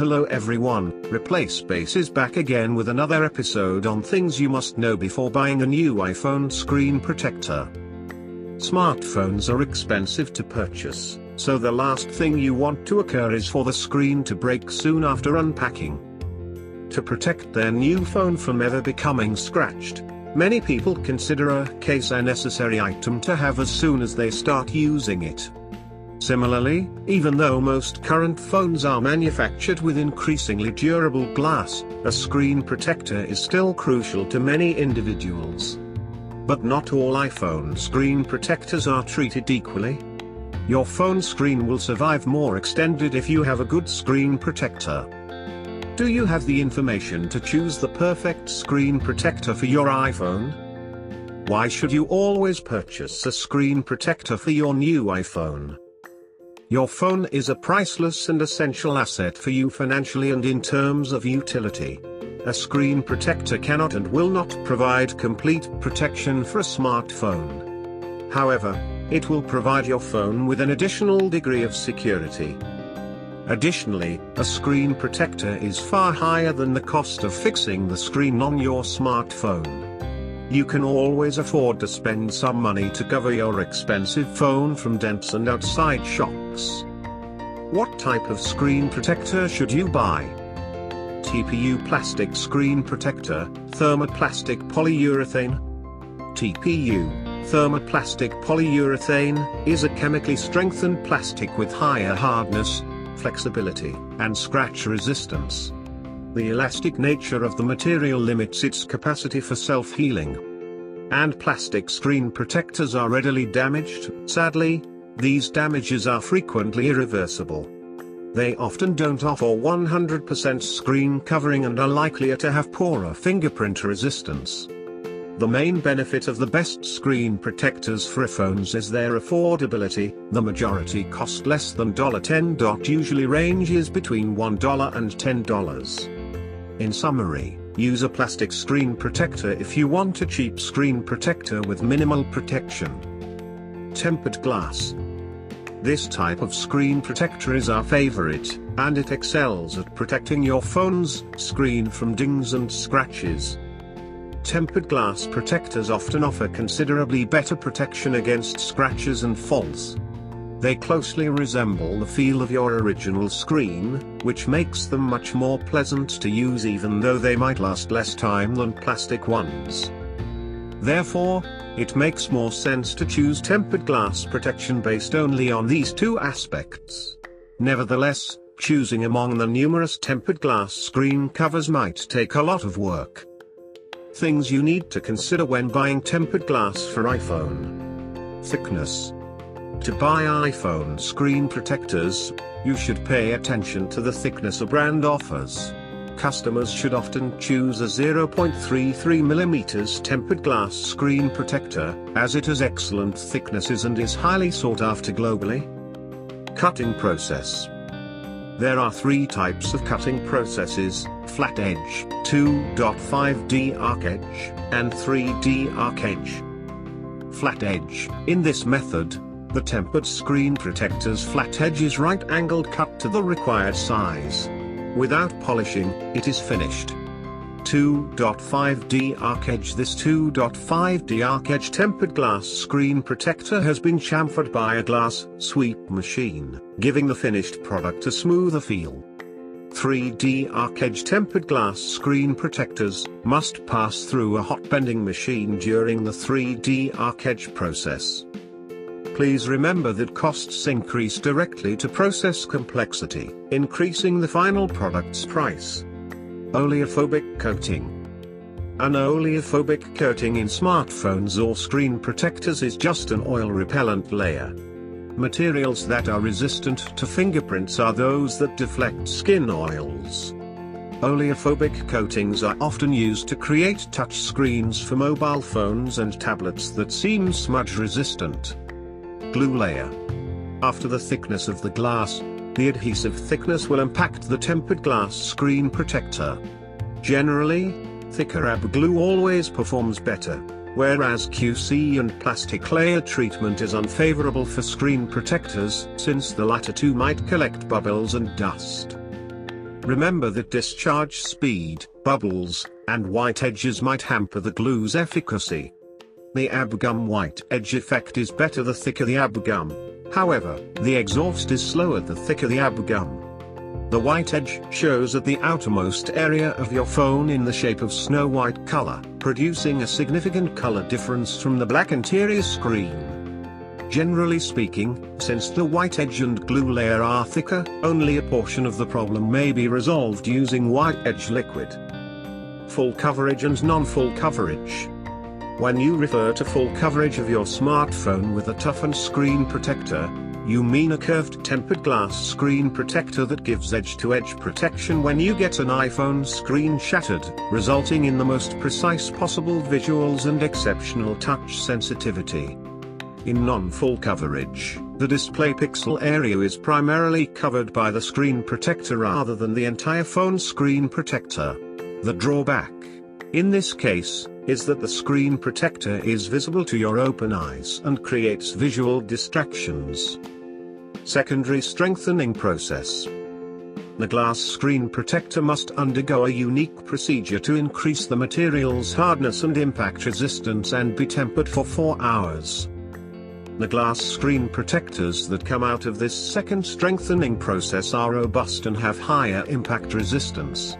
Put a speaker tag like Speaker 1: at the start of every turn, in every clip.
Speaker 1: Hello everyone, Replace Base is back again with another episode on things you must know before buying a new iPhone screen protector. Smartphones are expensive to purchase, so the last thing you want to occur is for the screen to break soon after unpacking. To protect their new phone from ever becoming scratched, many people consider a case a necessary item to have as soon as they start using it. Similarly, even though most current phones are manufactured with increasingly durable glass, a screen protector is still crucial to many individuals. But not all iPhone screen protectors are treated equally. Your phone screen will survive more extended if you have a good screen protector. Do you have the information to choose the perfect screen protector for your iPhone? Why should you always purchase a screen protector for your new iPhone? Your phone is a priceless and essential asset for you financially and in terms of utility. A screen protector cannot and will not provide complete protection for a smartphone. However, it will provide your phone with an additional degree of security. Additionally, a screen protector is far higher than the cost of fixing the screen on your smartphone. You can always afford to spend some money to cover your expensive phone from dents and outside shocks. What type of screen protector should you buy? TPU plastic screen protector, thermoplastic polyurethane. TPU, thermoplastic polyurethane, is a chemically strengthened plastic with higher hardness, flexibility, and scratch resistance. The elastic nature of the material limits its capacity for self-healing. And plastic screen protectors are readily damaged, sadly, these damages are frequently irreversible. They often don't offer 100% screen covering and are likelier to have poorer fingerprint resistance. The main benefit of the best screen protectors for iPhones is their affordability, the majority cost less than $10. Usually ranges between $1 and $10. In summary, use a plastic screen protector if you want a cheap screen protector with minimal protection. Tempered glass. This type of screen protector is our favorite, and it excels at protecting your phone's screen from dings and scratches. Tempered glass protectors often offer considerably better protection against scratches and faults. They closely resemble the feel of your original screen, which makes them much more pleasant to use even though they might last less time than plastic ones. Therefore, it makes more sense to choose tempered glass protection based only on these two aspects. Nevertheless, choosing among the numerous tempered glass screen covers might take a lot of work. Things you need to consider when buying tempered glass for iPhone. Thickness. To buy iPhone screen protectors, you should pay attention to the thickness a brand offers. Customers should often choose a 0.33mm tempered glass screen protector, as it has excellent thicknesses and is highly sought after globally. Cutting process. There are three types of cutting processes, flat edge, 2.5D arc edge, and 3D arc edge. Flat edge. In this method, the tempered screen protector's flat edge is right-angled cut to the required size. Without polishing, it is finished. 2.5D arc edge This 2.5D arc edge tempered glass screen protector has been chamfered by a glass sweep machine, giving the finished product a smoother feel. 3D arc edge tempered glass screen protectors must pass through a hot bending machine during the 3D arc edge process. Please remember that costs increase directly to process complexity, increasing the final product's price. Oleophobic coating. An oleophobic coating in smartphones or screen protectors is just an oil repellent layer. Materials that are resistant to fingerprints are those that deflect skin oils. Oleophobic coatings are often used to create touch screens for mobile phones and tablets that seem smudge resistant glue layer. After the thickness of the glass, the adhesive thickness will impact the tempered glass screen protector. Generally, thicker AB glue always performs better, whereas QC and plastic layer treatment is unfavorable for screen protectors since the latter two might collect bubbles and dust. Remember that discharge speed, bubbles, and white edges might hamper the glue's efficacy. The ABGUM white edge effect is better the thicker the ABGUM. However, the exhaust is slower the thicker the ABGUM. The white edge shows at the outermost area of your phone in the shape of snow white color, producing a significant color difference from the black interior screen. Generally speaking, since the white edge and glue layer are thicker, only a portion of the problem may be resolved using white edge liquid. Full coverage and non-full coverage. When you refer to full coverage of your smartphone with a toughened screen protector, you mean a curved tempered glass screen protector that gives edge-to-edge -edge protection when you get an iPhone screen shattered, resulting in the most precise possible visuals and exceptional touch sensitivity. In non-full coverage, the display pixel area is primarily covered by the screen protector rather than the entire phone screen protector. The drawback, in this case, is that the screen protector is visible to your open eyes and creates visual distractions. Secondary strengthening process. The glass screen protector must undergo a unique procedure to increase the material's hardness and impact resistance and be tempered for 4 hours. The glass screen protectors that come out of this second strengthening process are robust and have higher impact resistance.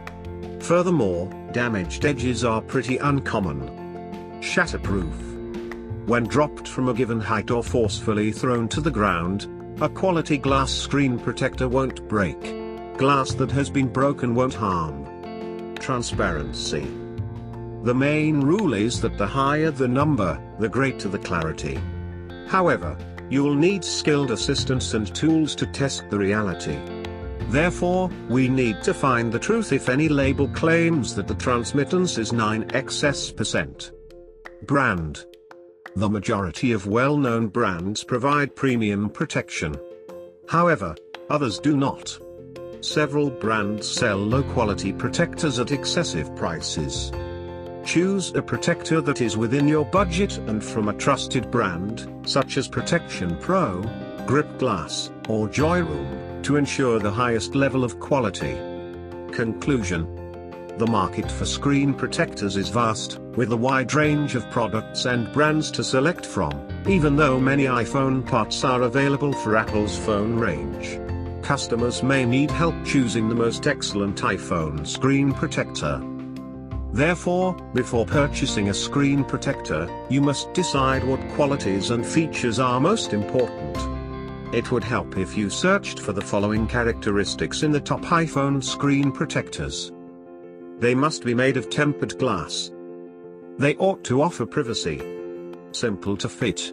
Speaker 1: Furthermore, damaged edges are pretty uncommon. Shatterproof. When dropped from a given height or forcefully thrown to the ground, a quality glass screen protector won't break. Glass that has been broken won't harm. Transparency. The main rule is that the higher the number, the greater the clarity. However, you'll need skilled assistance and tools to test the reality. Therefore, we need to find the truth if any label claims that the transmittance is 9xs%. Brand. The majority of well-known brands provide premium protection. However, others do not. Several brands sell low-quality protectors at excessive prices. Choose a protector that is within your budget and from a trusted brand, such as Protection Pro, Grip Glass, or Joyroom to ensure the highest level of quality. Conclusion The market for screen protectors is vast, with a wide range of products and brands to select from, even though many iPhone parts are available for Apple's phone range. Customers may need help choosing the most excellent iPhone screen protector. Therefore, before purchasing a screen protector, you must decide what qualities and features are most important. It would help if you searched for the following characteristics in the top iPhone screen protectors. They must be made of tempered glass. They ought to offer privacy. Simple to fit.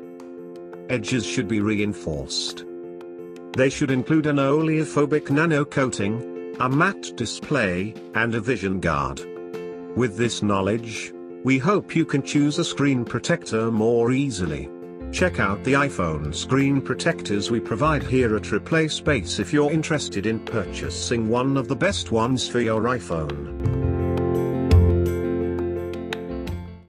Speaker 1: Edges should be reinforced. They should include an oleophobic nano coating, a matte display, and a vision guard. With this knowledge, we hope you can choose a screen protector more easily. Check out the iPhone screen protectors we provide here at Replace Base if you're interested in purchasing one of the best ones for your iPhone.